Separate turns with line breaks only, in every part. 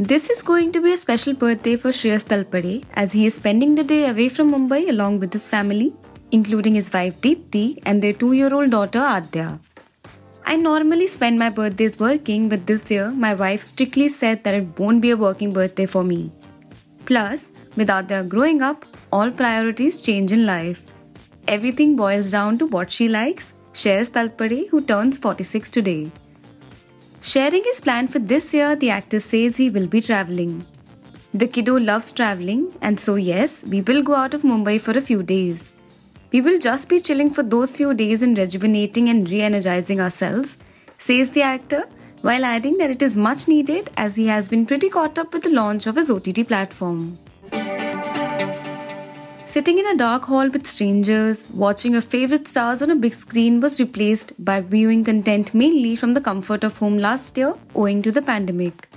This is going to be a special birthday for Shreyas Talpade as he is spending the day away from Mumbai along with his family, including his wife Deepthi and their two year old daughter Adya. I normally spend my birthdays working, but this year my wife strictly said that it won't be a working birthday for me. Plus, with Adya growing up, all priorities change in life. Everything boils down to what she likes, shares Talpade, who turns 46 today. Sharing his plan for this year, the actor says he will be traveling. The kiddo loves traveling, and so yes, we will go out of Mumbai for a few days. We will just be chilling for those few days and rejuvenating and re energizing ourselves, says the actor, while adding that it is much needed as he has been pretty caught up with the launch of his OTT platform. Sitting in a dark hall with strangers, watching your favorite stars on a big screen was replaced by viewing content mainly from the comfort of home last year owing to the pandemic.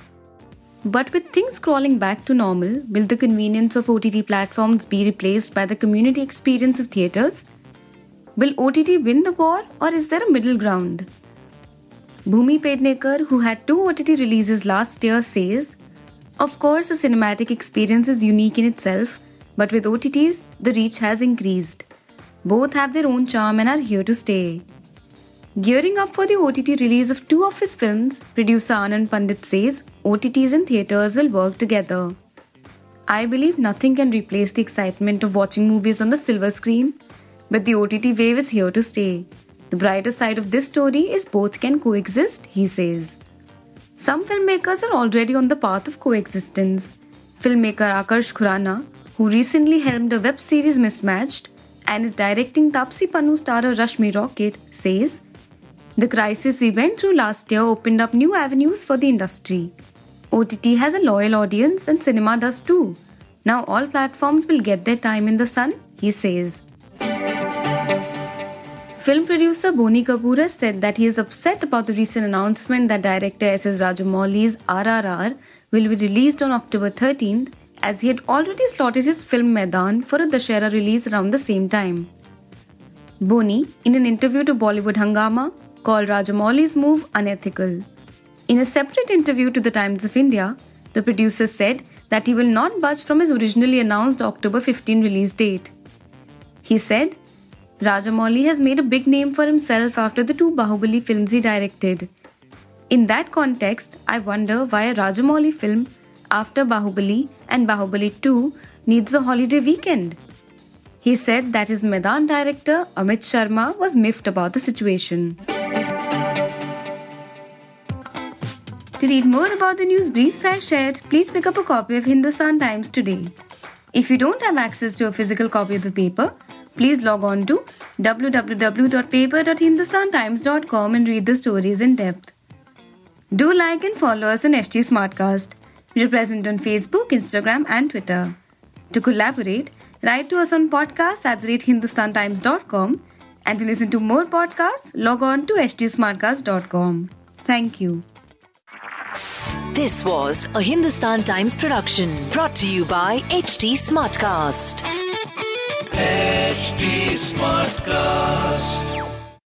But with things crawling back to normal, will the convenience of OTT platforms be replaced by the community experience of theatres? Will OTT win the war or is there a middle ground? Bhumi Pednekar, who had two OTT releases last year, says, Of course, a cinematic experience is unique in itself but with OTTs, the reach has increased. Both have their own charm and are here to stay. Gearing up for the OTT release of two of his films, producer Anand Pandit says OTTs and theatres will work together. I believe nothing can replace the excitement of watching movies on the silver screen, but the OTT wave is here to stay. The brighter side of this story is both can coexist, he says. Some filmmakers are already on the path of coexistence. Filmmaker Akarsh Khurana who recently helmed a web series Mismatched and is directing Taapsee Pannu starrer Rashmi Rocket, says, The crisis we went through last year opened up new avenues for the industry. OTT has a loyal audience and cinema does too. Now all platforms will get their time in the sun, he says. Film producer Boney Kapoor has said that he is upset about the recent announcement that director S.S. Rajamouli's RRR will be released on October 13th as he had already slotted his film Maidaan for a Dussehra release around the same time. Boney, in an interview to Bollywood Hungama, called Rajamouli's move unethical. In a separate interview to the Times of India, the producer said that he will not budge from his originally announced October 15 release date. He said, Rajamouli has made a big name for himself after the two Bahubali films he directed. In that context, I wonder why a Rajamouli film after Bahubali and Bahubali 2 needs a holiday weekend. He said that his Maidaan director Amit Sharma was miffed about the situation. To read more about the news briefs I shared, please pick up a copy of Hindustan Times today. If you don't have access to a physical copy of the paper, please log on to www.paper.hindustantimes.com and read the stories in depth. Do like and follow us on HT Smartcast. We are present on Facebook, Instagram, and Twitter. To collaborate, write to us on podcast at hindustantimes.com and to listen to more podcasts, log on to htsmartcast.com. Thank you.
This was a Hindustan Times production brought to you by HT Smartcast.
HT Smartcast.